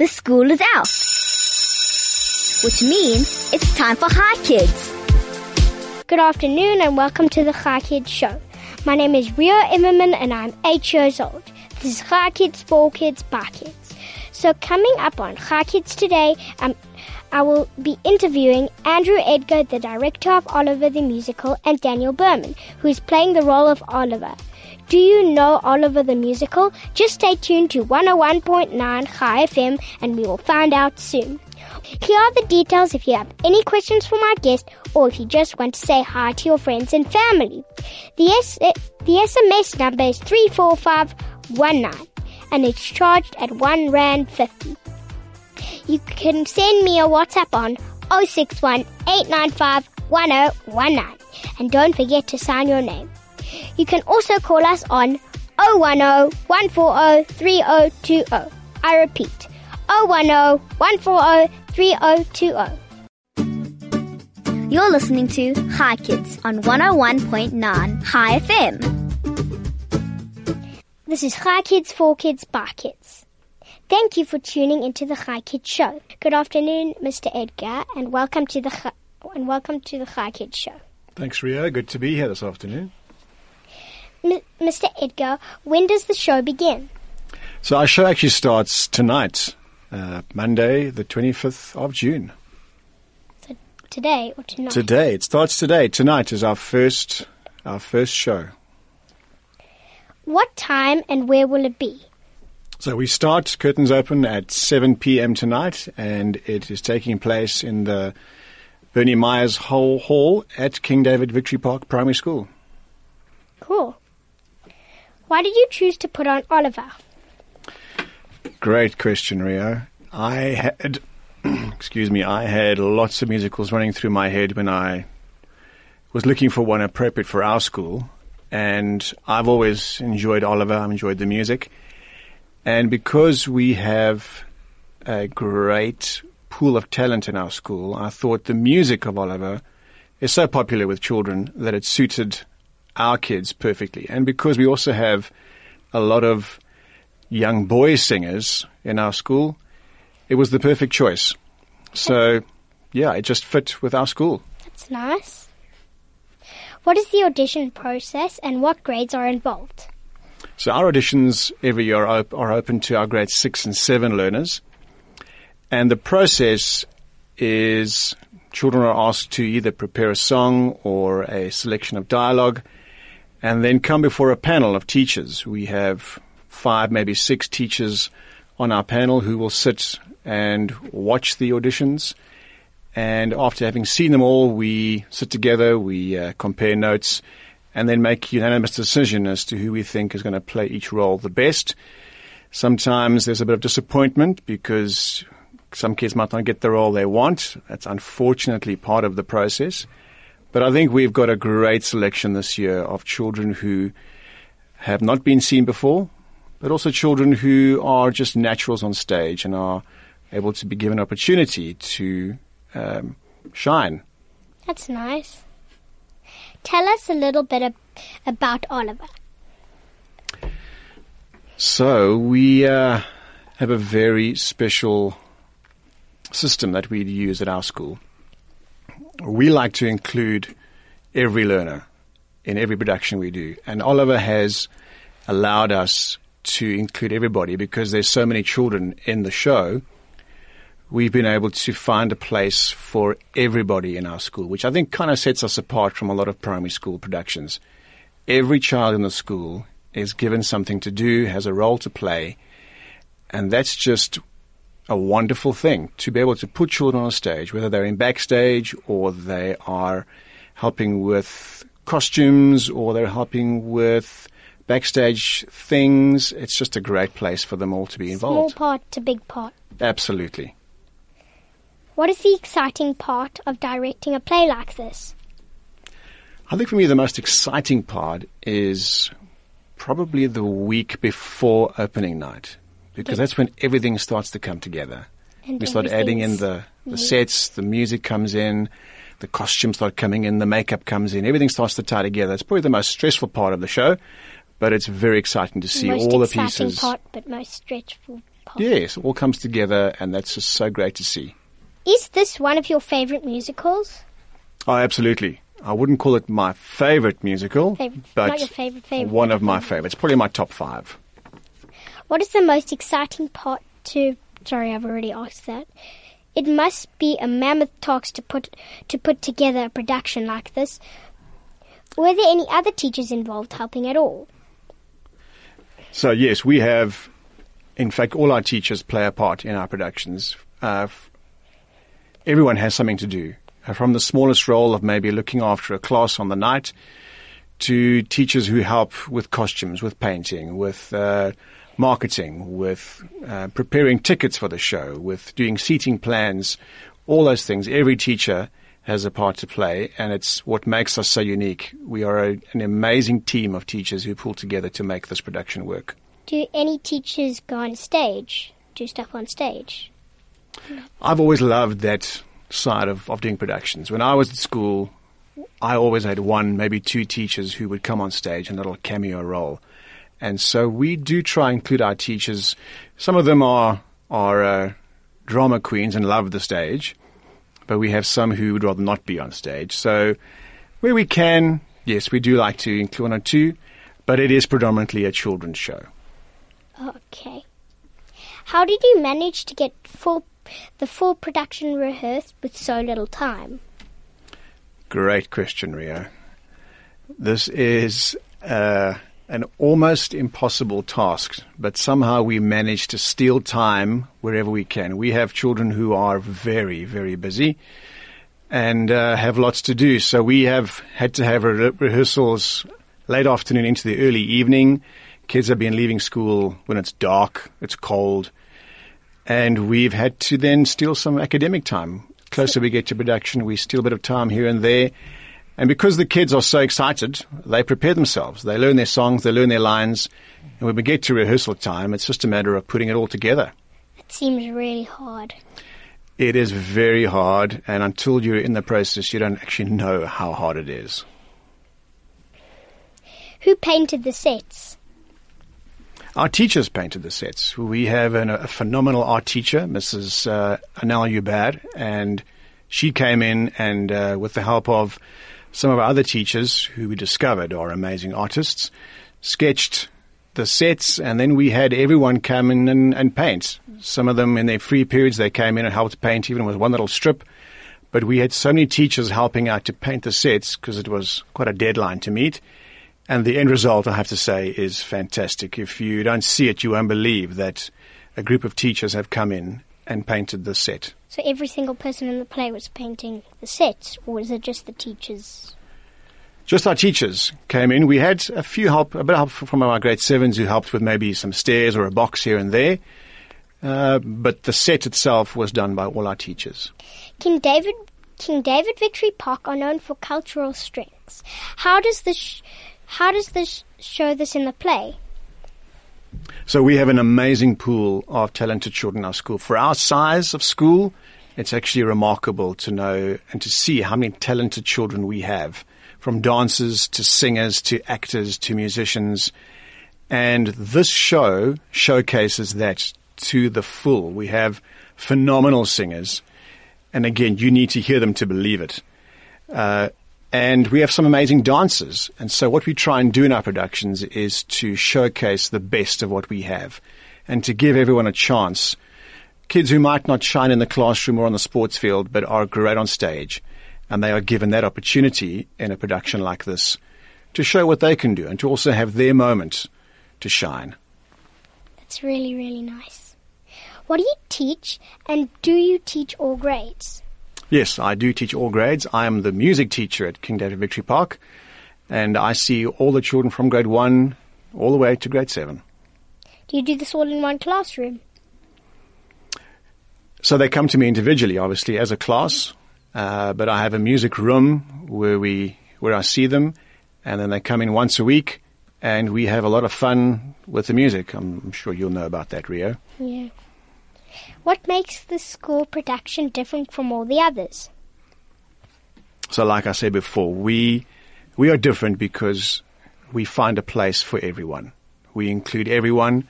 the school is out. Which means it's time for Chai Kids. Good afternoon and welcome to the Chai Kids Show. My name is Rio Immerman and I'm 8 years old. This is Chai Kids, for Kids, By Kids. So coming up on Chai Kids today, um, I will be interviewing Andrew Edgar, the director of Oliver the Musical, and Daniel Berman, who is playing the role of Oliver. Do you know Oliver the Musical? Just stay tuned to 101.9 Chai FM and we will find out soon. Here are the details if you have any questions for my guest or if you just want to say hi to your friends and family. The, S- the SMS number is 34519 and it's charged at 1 Rand 50. You can send me a WhatsApp on 061 895 1019 and don't forget to sign your name. You can also call us on 010 140 3020. I repeat, 010 140 3020. You're listening to Chai Kids on 101.9 Chai FM. This is Chai Kids, for Kids, by Kids. Thank you for tuning into the Chai Kids show. Good afternoon, Mr. Edgar, and welcome to the Hi- and welcome to the Chai Kids show. Thanks, Rio. Good to be here this afternoon. M- Mr. Edgar, when does the show begin? So our show actually starts tonight, uh, Monday, the 25th of June. So today or tonight? Today. It starts today. Tonight is our first, our first show. What time and where will it be? So we start, curtains open at 7 p.m. tonight, and it is taking place in the Bernie Myers Hall, Hall at King David Victory Park Primary School. Cool. Why did you choose to put on Oliver? Great question, Rio. I had, excuse me, I had lots of musicals running through my head when I was looking for one appropriate for our school. And I've always enjoyed Oliver, I've enjoyed the music. And because we have a great pool of talent in our school, I thought the music of Oliver is so popular with children that it suited our kids perfectly. And because we also have a lot of young boy singers in our school, it was the perfect choice. So, yeah, it just fit with our school. That's nice. What is the audition process and what grades are involved? So our auditions every year are, op- are open to our grade six and seven learners. And the process is children are asked to either prepare a song or a selection of dialogue and then come before a panel of teachers. We have five, maybe six teachers on our panel who will sit and watch the auditions. And after having seen them all, we sit together, we uh, compare notes, and then make unanimous decision as to who we think is going to play each role the best. Sometimes there's a bit of disappointment because some kids might not get the role they want. That's unfortunately part of the process. But I think we've got a great selection this year of children who have not been seen before, but also children who are just naturals on stage and are able to be given opportunity to um, shine. That's nice. Tell us a little bit ab- about Oliver. So we uh, have a very special system that we use at our school. We like to include every learner in every production we do, and Oliver has allowed us to include everybody because there's so many children in the show. We've been able to find a place for everybody in our school, which I think kind of sets us apart from a lot of primary school productions. Every child in the school is given something to do, has a role to play, and that's just a wonderful thing to be able to put children on a stage, whether they're in backstage or they are helping with costumes or they're helping with backstage things. It's just a great place for them all to be involved. Small part to big part. Absolutely. What is the exciting part of directing a play like this? I think for me the most exciting part is probably the week before opening night because that's when everything starts to come together. And we start adding in the, the sets, the music comes in, the costumes start coming in, the makeup comes in, everything starts to tie together. It's probably the most stressful part of the show, but it's very exciting to see all the pieces. part, but most stressful part. Yes, all comes together, and that's just so great to see. Is this one of your favorite musicals? Oh, absolutely. I wouldn't call it my favorite musical, Favorite- but favorite favorite, one of my favorites. Probably my top five. What is the most exciting part to? Sorry, I've already asked that. It must be a mammoth task to put to put together a production like this. Were there any other teachers involved helping at all? So yes, we have. In fact, all our teachers play a part in our productions. Uh, everyone has something to do, uh, from the smallest role of maybe looking after a class on the night, to teachers who help with costumes, with painting, with uh, marketing, with uh, preparing tickets for the show, with doing seating plans, all those things. Every teacher has a part to play, and it's what makes us so unique. We are a, an amazing team of teachers who pull together to make this production work. Do any teachers go on stage? Do stuff on stage? I've always loved that side of, of doing productions. When I was at school, I always had one, maybe two teachers who would come on stage in a little cameo role. And so we do try and include our teachers. Some of them are, are uh, drama queens and love the stage, but we have some who would rather not be on stage. So where we can, yes, we do like to include one or two, but it is predominantly a children's show. Okay. How did you manage to get full the full production rehearsed with so little time? Great question, Rio. This is uh, an almost impossible task, but somehow we manage to steal time wherever we can. We have children who are very, very busy and uh, have lots to do, so we have had to have re- rehearsals late afternoon into the early evening. Kids have been leaving school when it's dark, it's cold, and we've had to then steal some academic time. Closer we get to production, we steal a bit of time here and there. And because the kids are so excited, they prepare themselves. They learn their songs, they learn their lines. And when we get to rehearsal time, it's just a matter of putting it all together. It seems really hard. It is very hard, and until you're in the process, you don't actually know how hard it is. Who painted the sets? Our teachers painted the sets. We have an, a phenomenal art teacher, Mrs. Uh, Anel Ubad, and she came in and, uh, with the help of some of our other teachers who we discovered are amazing artists, sketched the sets, and then we had everyone come in and, and paint. Some of them in their free periods, they came in and helped paint even with one little strip. But we had so many teachers helping out to paint the sets because it was quite a deadline to meet. And the end result, I have to say, is fantastic. If you don't see it, you won't believe that a group of teachers have come in and painted the set. So every single person in the play was painting the sets, or was it just the teachers? Just our teachers came in. We had a few help, a bit of help from our grade sevens who helped with maybe some stairs or a box here and there. Uh, but the set itself was done by all our teachers. King David, King David Victory Park are known for cultural strengths. How does this, sh- how does this show this in the play? So we have an amazing pool of talented children in our school. For our size of school, it's actually remarkable to know and to see how many talented children we have, from dancers to singers to actors to musicians. And this show showcases that to the full. We have phenomenal singers. And again, you need to hear them to believe it. Uh, and we have some amazing dancers. And so what we try and do in our productions is to showcase the best of what we have and to give everyone a chance. Kids who might not shine in the classroom or on the sports field, but are great on stage. And they are given that opportunity in a production like this to show what they can do and to also have their moment to shine. That's really, really nice. What do you teach, and do you teach all grades? Yes, I do teach all grades. I am the music teacher at King David Victory Park, and I see all the children from grade one all the way to grade seven. Do you do this all in one classroom? So they come to me individually, obviously, as a class, uh, but I have a music room where we where I see them, and then they come in once a week, and we have a lot of fun with the music. I'm, I'm sure you'll know about that, Rio. Yeah. What makes the school production different from all the others? So, like I said before, we we are different because we find a place for everyone. We include everyone.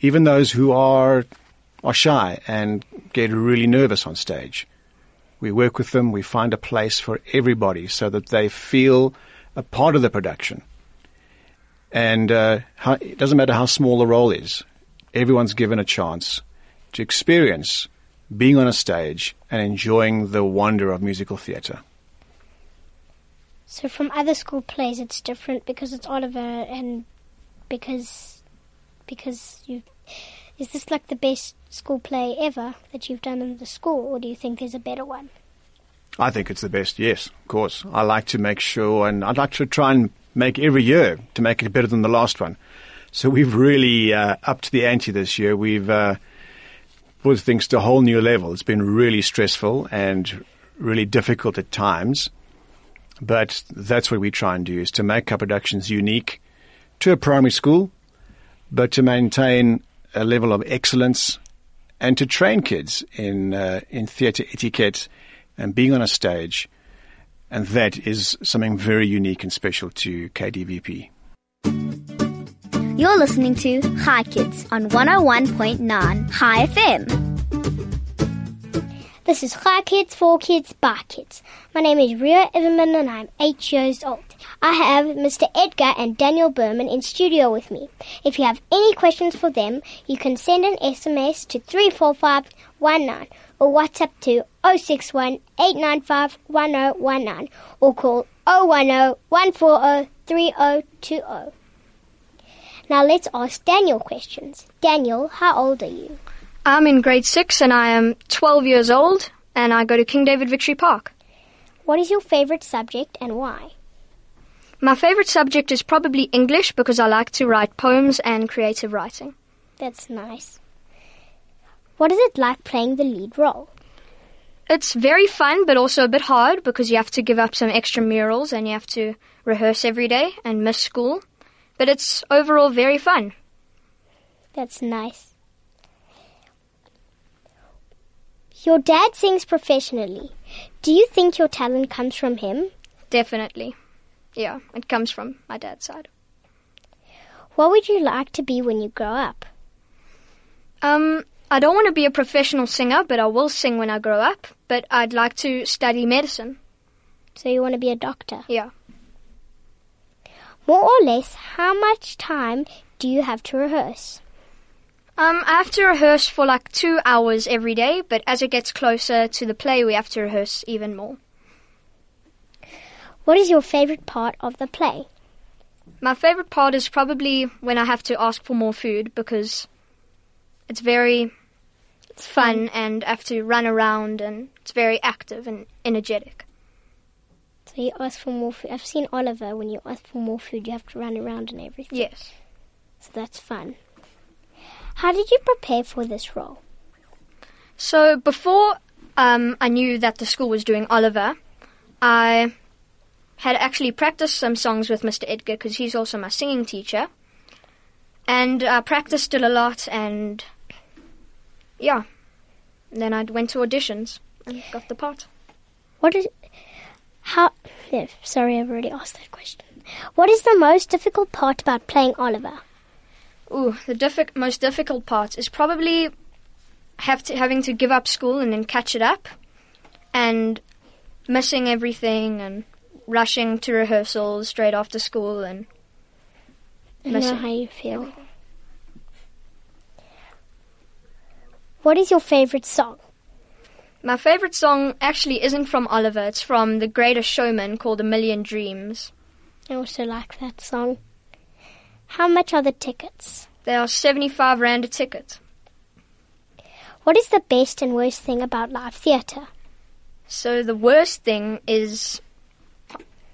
even those who are are shy and get really nervous on stage. We work with them. We find a place for everybody so that they feel a part of the production. And uh, how, it doesn't matter how small the role is. Everyone's given a chance to experience being on a stage and enjoying the wonder of musical theatre. So from other school plays, it's different because it's Oliver and because because you is this like the best school play ever that you've done in the school, or do you think there's a better one? I think it's the best. Yes, of course. I like to make sure, and I'd like to try and make every year to make it better than the last one. So we've really uh, upped the ante this year. We've uh, things to a whole new level. It's been really stressful and really difficult at times. But that's what we try and do is to make our productions unique to a primary school, but to maintain a level of excellence and to train kids in uh, in theatre etiquette and being on a stage. And that is something very unique and special to KDVP. You're listening to Chai Kids on 101.9 Chai FM. This is Chai Kids, For Kids, by Kids. My name is Ria Everman and I'm 8 years old. I have Mr. Edgar and Daniel Berman in studio with me. If you have any questions for them, you can send an SMS to 34519 or WhatsApp to 061 895 1019 or call 010 140 3020. Now let's ask Daniel questions. Daniel, how old are you? I'm in grade six and I am 12 years old and I go to King David Victory Park. What is your favorite subject and why? My favorite subject is probably English because I like to write poems and creative writing. That's nice. What is it like playing the lead role? It's very fun but also a bit hard because you have to give up some extra murals and you have to rehearse every day and miss school. But it's overall very fun. That's nice. Your dad sings professionally. Do you think your talent comes from him? Definitely. Yeah, it comes from my dad's side. What would you like to be when you grow up? Um, I don't want to be a professional singer, but I will sing when I grow up. But I'd like to study medicine. So you want to be a doctor? Yeah. More or less, how much time do you have to rehearse? Um, I have to rehearse for like two hours every day, but as it gets closer to the play, we have to rehearse even more. What is your favorite part of the play? My favorite part is probably when I have to ask for more food because it's very it's fun and I have to run around and it's very active and energetic. So you ask for more food. I've seen Oliver when you ask for more food, you have to run around and everything. Yes. So that's fun. How did you prepare for this role? So before um, I knew that the school was doing Oliver, I had actually practiced some songs with Mr. Edgar because he's also my singing teacher. And I practiced it a lot and yeah. then I went to auditions and got the part. What is how yeah, sorry I've already asked that question. What is the most difficult part about playing Oliver? Ooh, the diffi- most difficult part is probably have to, having to give up school and then catch it up, and missing everything and rushing to rehearsals straight after school and. I know how you feel. What is your favorite song? My favorite song actually isn't from Oliver. It's from The Greatest Showman called A Million Dreams. I also like that song. How much are the tickets? They are 75 rand a ticket. What is the best and worst thing about live theatre? So the worst thing is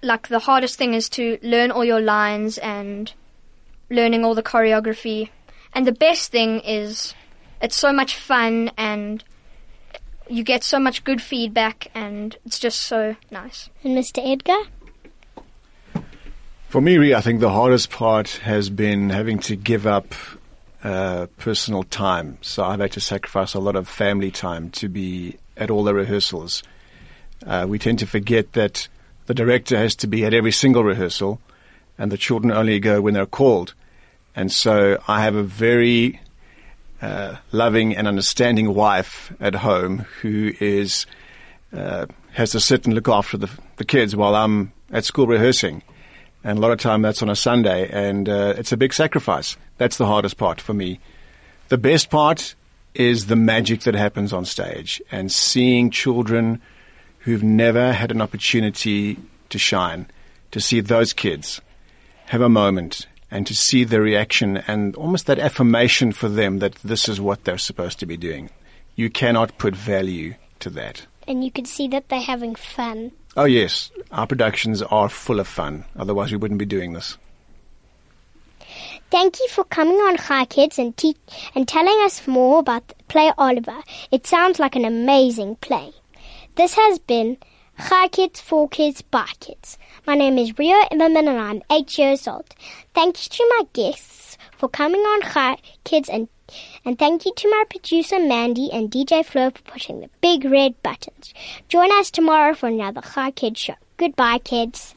like the hardest thing is to learn all your lines and learning all the choreography. And the best thing is it's so much fun and you get so much good feedback and it's just so nice. And Mr. Edgar? For me, I think the hardest part has been having to give up uh, personal time. So I've had to sacrifice a lot of family time to be at all the rehearsals. Uh, we tend to forget that the director has to be at every single rehearsal, and the children only go when they're called. And so I have a very uh, loving and understanding wife at home who is uh, has to sit and look after the, the kids while I'm at school rehearsing. And a lot of time that's on a Sunday, and uh, it's a big sacrifice. That's the hardest part for me. The best part is the magic that happens on stage and seeing children who've never had an opportunity to shine, to see those kids have a moment and to see the reaction and almost that affirmation for them that this is what they're supposed to be doing. You cannot put value to that. And you can see that they're having fun. Oh, yes. Our productions are full of fun. Otherwise, we wouldn't be doing this. Thank you for coming on Chai Kids and, te- and telling us more about the play Oliver. It sounds like an amazing play. This has been Chai Kids, for Kids, by Kids. My name is Rio Immerman and I'm eight years old. Thank you to my guests for coming on Chai Kids and and thank you to my producer Mandy and DJ Flo for pushing the big red buttons. Join us tomorrow for another Chai Kids show. Goodbye, kids.